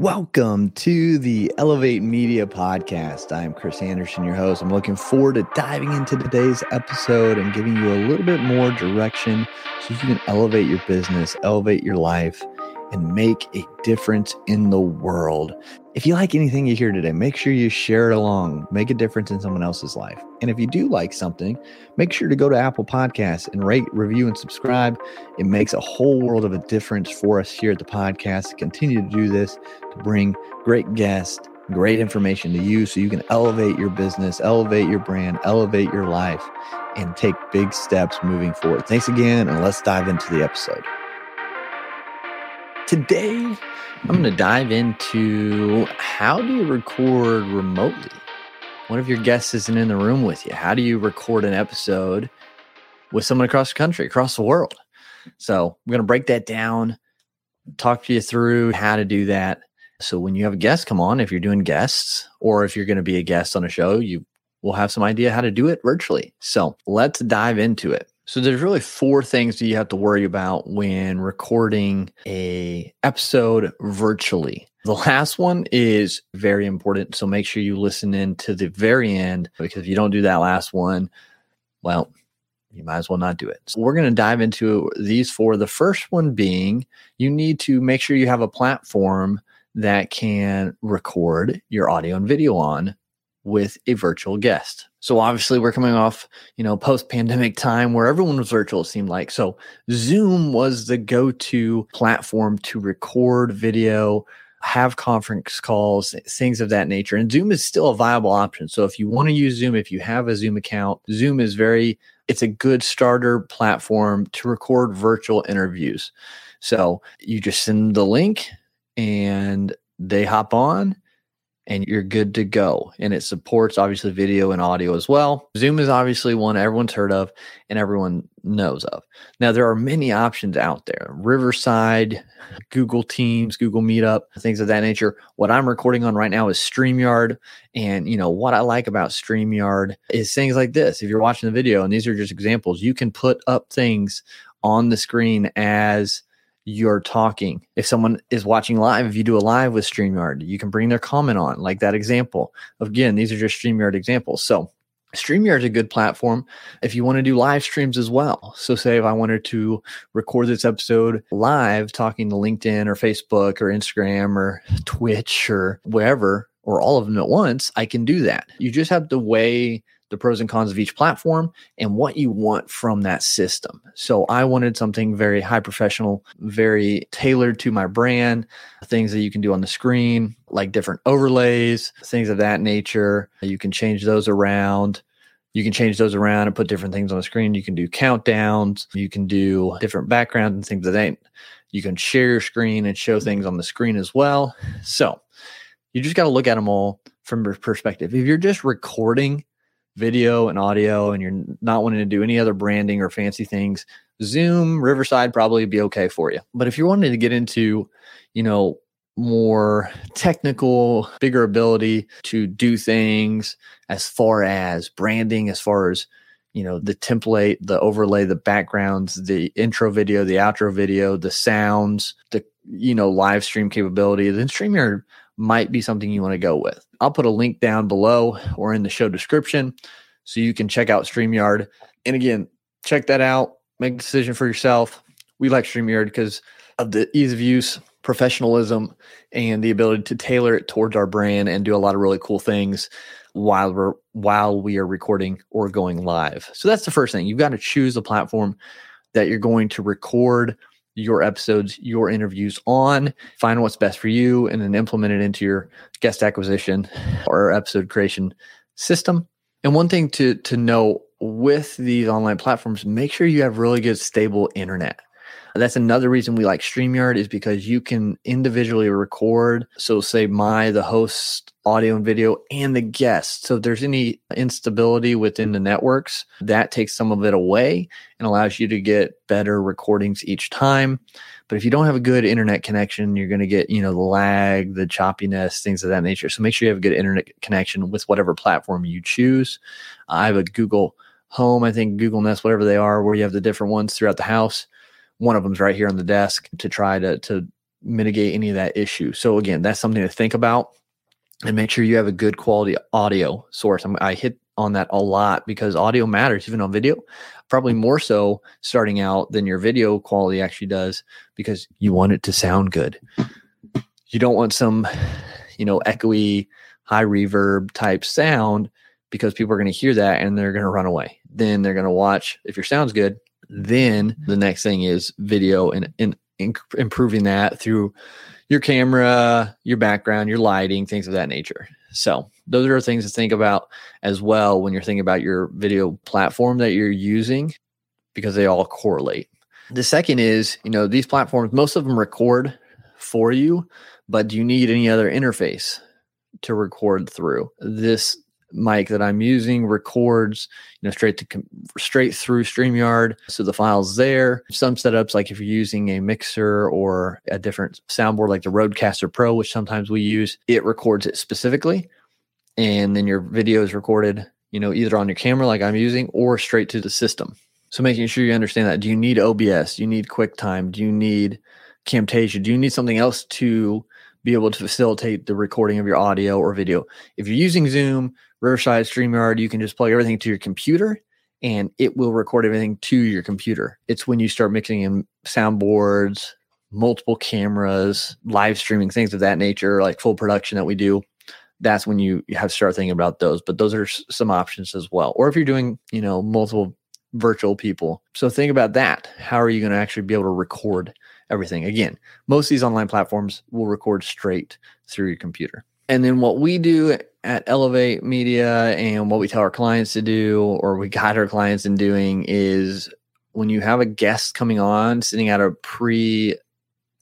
Welcome to the Elevate Media Podcast. I'm Chris Anderson, your host. I'm looking forward to diving into today's episode and giving you a little bit more direction so you can elevate your business, elevate your life, and make a difference in the world. If you like anything you hear today, make sure you share it along, make a difference in someone else's life. And if you do like something, make sure to go to Apple Podcasts and rate, review, and subscribe. It makes a whole world of a difference for us here at the podcast continue to do this, to bring great guests, great information to you so you can elevate your business, elevate your brand, elevate your life, and take big steps moving forward. Thanks again, and let's dive into the episode. Today, I'm going to dive into how do you record remotely? One of your guests isn't in the room with you. How do you record an episode with someone across the country, across the world? So, I'm going to break that down, talk to you through how to do that. So, when you have a guest come on, if you're doing guests or if you're going to be a guest on a show, you will have some idea how to do it virtually. So, let's dive into it. So there's really four things that you have to worry about when recording a episode virtually. The last one is very important, so make sure you listen in to the very end because if you don't do that last one, well, you might as well not do it. So we're going to dive into these four. The first one being you need to make sure you have a platform that can record your audio and video on with a virtual guest. So obviously we're coming off, you know, post-pandemic time where everyone was virtual it seemed like. So Zoom was the go-to platform to record video, have conference calls, things of that nature. And Zoom is still a viable option. So if you want to use Zoom, if you have a Zoom account, Zoom is very it's a good starter platform to record virtual interviews. So you just send the link and they hop on and you're good to go. And it supports obviously video and audio as well. Zoom is obviously one everyone's heard of and everyone knows of. Now, there are many options out there Riverside, Google Teams, Google Meetup, things of that nature. What I'm recording on right now is StreamYard. And, you know, what I like about StreamYard is things like this. If you're watching the video, and these are just examples, you can put up things on the screen as you're talking. If someone is watching live, if you do a live with StreamYard, you can bring their comment on, like that example. Again, these are just StreamYard examples. So StreamYard is a good platform if you want to do live streams as well. So, say if I wanted to record this episode live, talking to LinkedIn or Facebook or Instagram or Twitch or wherever, or all of them at once, I can do that. You just have to weigh the pros and cons of each platform and what you want from that system. So I wanted something very high professional, very tailored to my brand, things that you can do on the screen, like different overlays, things of that nature. You can change those around. You can change those around and put different things on the screen. You can do countdowns. You can do different backgrounds and things that ain't. You can share your screen and show things on the screen as well. So you just got to look at them all from your perspective. If you're just recording video and audio and you're not wanting to do any other branding or fancy things, Zoom, Riverside probably be okay for you. But if you're wanting to get into, you know, more technical, bigger ability to do things as far as branding, as far as you know the template the overlay the backgrounds the intro video the outro video the sounds the you know live stream capability then streamyard might be something you want to go with. I'll put a link down below or in the show description so you can check out StreamYard. And again, check that out, make a decision for yourself. We like StreamYard because of the ease of use, professionalism, and the ability to tailor it towards our brand and do a lot of really cool things while we're while we are recording or going live. So that's the first thing. You've got to choose a platform that you're going to record your episodes, your interviews on, find what's best for you, and then implement it into your guest acquisition or episode creation system. And one thing to to know with these online platforms, make sure you have really good stable internet. That's another reason we like StreamYard is because you can individually record. So, say my, the host, audio and video, and the guest. So, if there's any instability within the networks, that takes some of it away and allows you to get better recordings each time. But if you don't have a good internet connection, you're going to get, you know, the lag, the choppiness, things of that nature. So, make sure you have a good internet connection with whatever platform you choose. I have a Google Home, I think Google Nest, whatever they are, where you have the different ones throughout the house one of them's right here on the desk to try to to mitigate any of that issue. So again, that's something to think about and make sure you have a good quality audio source. I'm, I hit on that a lot because audio matters even on video, probably more so starting out than your video quality actually does because you want it to sound good. You don't want some, you know, echoey, high reverb type sound because people are going to hear that and they're going to run away. Then they're going to watch. If your sound's good, then the next thing is video and, and, improving that through your camera, your background, your lighting, things of that nature. So those are things to think about as well when you're thinking about your video platform that you're using because they all correlate. The second is, you know, these platforms, most of them record for you, but do you need any other interface to record through? This mic that I'm using records, you know, straight to straight through StreamYard. So the file's there. Some setups, like if you're using a mixer or a different soundboard, like the Rodecaster Pro, which sometimes we use, it records it specifically, and then your video is recorded, you know, either on your camera, like I'm using, or straight to the system. So making sure you understand that. Do you need OBS? Do you need QuickTime? Do you need Camtasia? Do you need something else to be able to facilitate the recording of your audio or video? If you're using Zoom, Riverside, StreamYard, you can just plug everything to your computer and it will record everything to your computer. It's when you start mixing in soundboards, multiple cameras, live streaming, things of that nature, like full production that we do. That's when you have to start thinking about those. But those are some options as well. Or if you're doing, you know, multiple virtual people. So think about that. How are you going to actually be able to record everything? Again, most of these online platforms will record straight through your computer. And then what we do at Elevate Media and what we tell our clients to do, or we guide our clients in doing, is when you have a guest coming on, sending out a pre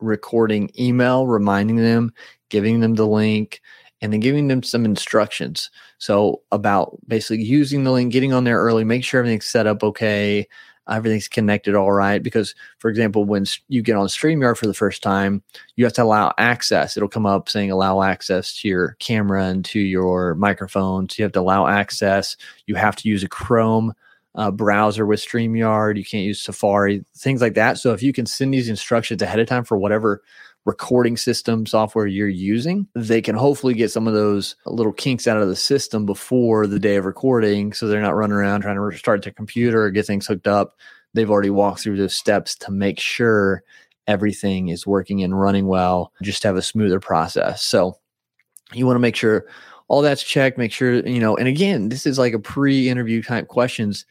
recording email reminding them, giving them the link, and then giving them some instructions. So, about basically using the link, getting on there early, make sure everything's set up okay, everything's connected all right. Because, for example, when you get on StreamYard for the first time, you have to allow access. It'll come up saying allow access to your camera and to your microphone. So you have to allow access. You have to use a Chrome uh, browser with StreamYard. You can't use Safari, things like that. So if you can send these instructions ahead of time for whatever recording system software you're using, they can hopefully get some of those little kinks out of the system before the day of recording. So they're not running around trying to restart their computer or get things hooked up. They've already walked through those steps to make sure everything is working and running well, just have a smoother process. So you want to make sure all that's checked, make sure, you know, and again, this is like a pre interview type questions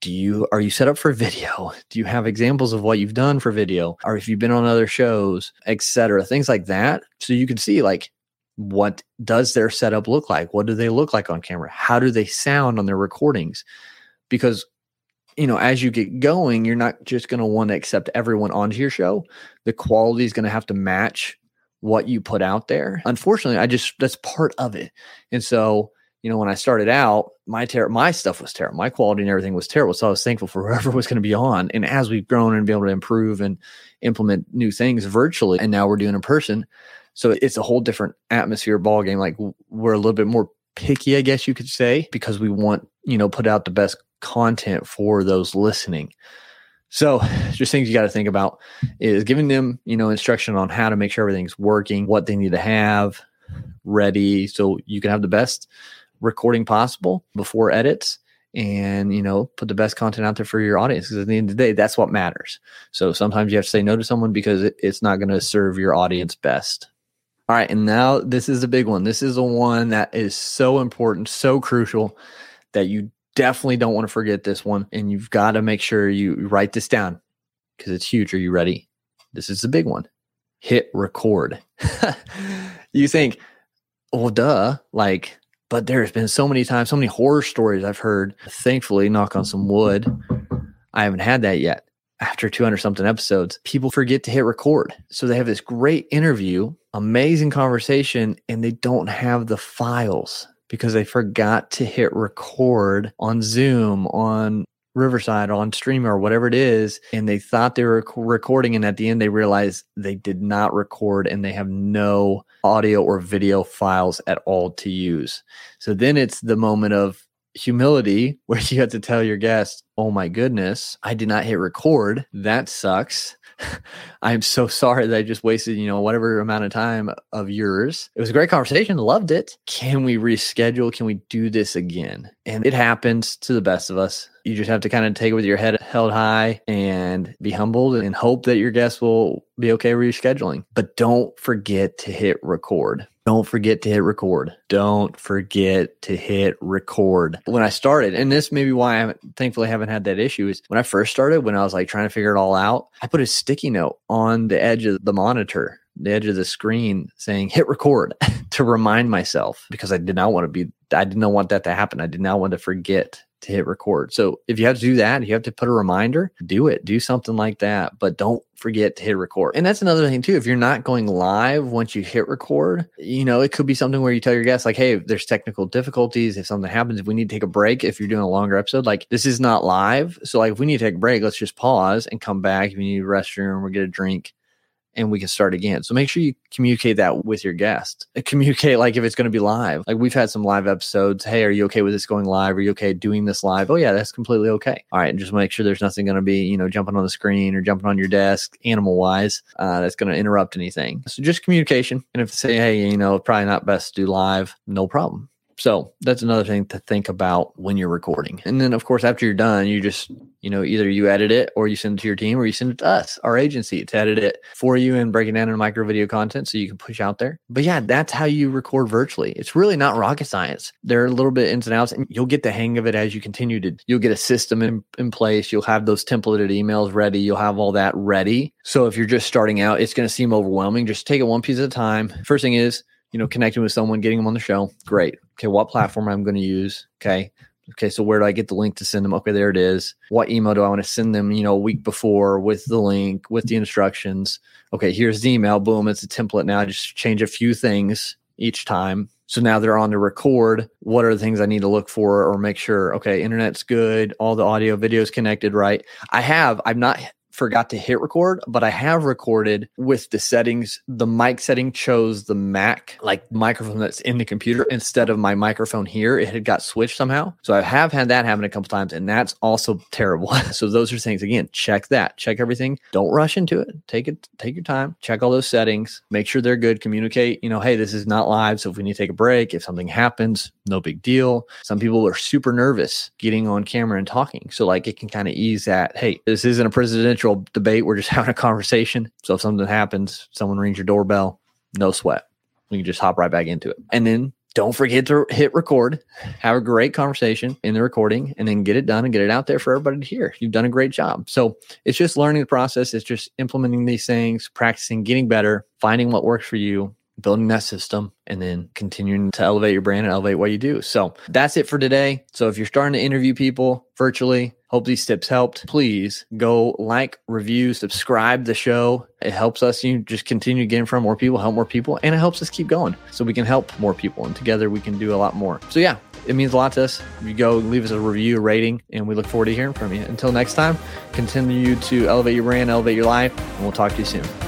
do you are you set up for video? Do you have examples of what you've done for video? Or if you've been on other shows etc things like that so you can see like what does their setup look like? What do they look like on camera? How do they sound on their recordings? Because you know as you get going you're not just going to want to accept everyone onto your show. The quality is going to have to match what you put out there. Unfortunately i just that's part of it. And so you know, when I started out, my ter- my stuff was terrible. My quality and everything was terrible. So I was thankful for whoever was going to be on. And as we've grown and be able to improve and implement new things virtually, and now we're doing in person, so it's a whole different atmosphere ball game. Like we're a little bit more picky, I guess you could say, because we want you know put out the best content for those listening. So just things you got to think about is giving them, you know, instruction on how to make sure everything's working, what they need to have ready so you can have the best recording possible before edits and you know put the best content out there for your audience because at the end of the day that's what matters. So sometimes you have to say no to someone because it, it's not going to serve your audience best. All right and now this is a big one. This is a one that is so important so crucial that you definitely don't want to forget this one and you've got to make sure you write this down because it's huge. Are you ready? This is the big one. Hit record. You think well duh like but there's been so many times, so many horror stories I've heard. Thankfully, knock on some wood, I haven't had that yet. After 200 something episodes, people forget to hit record. So they have this great interview, amazing conversation, and they don't have the files because they forgot to hit record on Zoom, on Riverside on stream or whatever it is, and they thought they were recording, and at the end they realized they did not record, and they have no audio or video files at all to use. So then it's the moment of humility where you have to tell your guest, "Oh my goodness, I did not hit record. That sucks." I am so sorry that I just wasted, you know, whatever amount of time of yours. It was a great conversation. Loved it. Can we reschedule? Can we do this again? And it happens to the best of us. You just have to kind of take it with your head held high and be humbled and hope that your guests will be okay rescheduling. But don't forget to hit record. Don't forget to hit record. Don't forget to hit record. When I started, and this may be why I thankfully haven't had that issue, is when I first started, when I was like trying to figure it all out, I put a sticky note on the edge of the monitor, the edge of the screen saying hit record to remind myself because I did not want to be, I did not want that to happen. I did not want to forget to hit record. So if you have to do that, you have to put a reminder, do it, do something like that, but don't forget to hit record. And that's another thing too. If you're not going live once you hit record, you know, it could be something where you tell your guests like, Hey, there's technical difficulties. If something happens, if we need to take a break, if you're doing a longer episode, like this is not live. So like if we need to take a break, let's just pause and come back. If you need a restroom or get a drink, and we can start again. So make sure you communicate that with your guest. Communicate like if it's going to be live. Like we've had some live episodes. Hey, are you okay with this going live? Are you okay doing this live? Oh yeah, that's completely okay. All right, and just make sure there's nothing going to be you know jumping on the screen or jumping on your desk animal wise uh, that's going to interrupt anything. So just communication. And if they say hey, you know, probably not best to do live, no problem. So that's another thing to think about when you're recording. And then, of course, after you're done, you just, you know, either you edit it or you send it to your team or you send it to us, our agency, to edit it for you and break it down into micro video content so you can push out there. But yeah, that's how you record virtually. It's really not rocket science. There are a little bit ins and outs, and you'll get the hang of it as you continue to, you'll get a system in, in place. You'll have those templated emails ready. You'll have all that ready. So if you're just starting out, it's going to seem overwhelming. Just take it one piece at a time. First thing is, you know, connecting with someone, getting them on the show. Great. Okay, what platform I'm going to use? Okay. Okay, so where do I get the link to send them? Okay, there it is. What email do I want to send them, you know, a week before with the link, with the instructions? Okay, here's the email. Boom, it's a template now. I just change a few things each time. So now they're on to record. What are the things I need to look for or make sure? Okay, internet's good. All the audio, videos connected, right? I have, I've not forgot to hit record, but I have recorded with the settings. The mic setting chose the Mac, like microphone that's in the computer instead of my microphone here. It had got switched somehow. So I have had that happen a couple times, and that's also terrible. so those are things again, check that, check everything. Don't rush into it. Take it, take your time, check all those settings, make sure they're good, communicate, you know, hey, this is not live. So if we need to take a break, if something happens, no big deal. Some people are super nervous getting on camera and talking. So like it can kind of ease that, hey, this isn't a presidential debate. We're just having a conversation. So if something happens, someone rings your doorbell, no sweat. We can just hop right back into it. And then don't forget to hit record, have a great conversation in the recording, and then get it done and get it out there for everybody to hear. You've done a great job. So it's just learning the process. It's just implementing these things, practicing, getting better, finding what works for you, building that system and then continuing to elevate your brand and elevate what you do. So that's it for today. So if you're starting to interview people virtually, hope these tips helped. Please go like, review, subscribe the show. It helps us you just continue to get in more people, help more people, and it helps us keep going so we can help more people. And together we can do a lot more. So yeah, it means a lot to us. You go leave us a review, rating, and we look forward to hearing from you. Until next time, continue to elevate your brand, elevate your life, and we'll talk to you soon.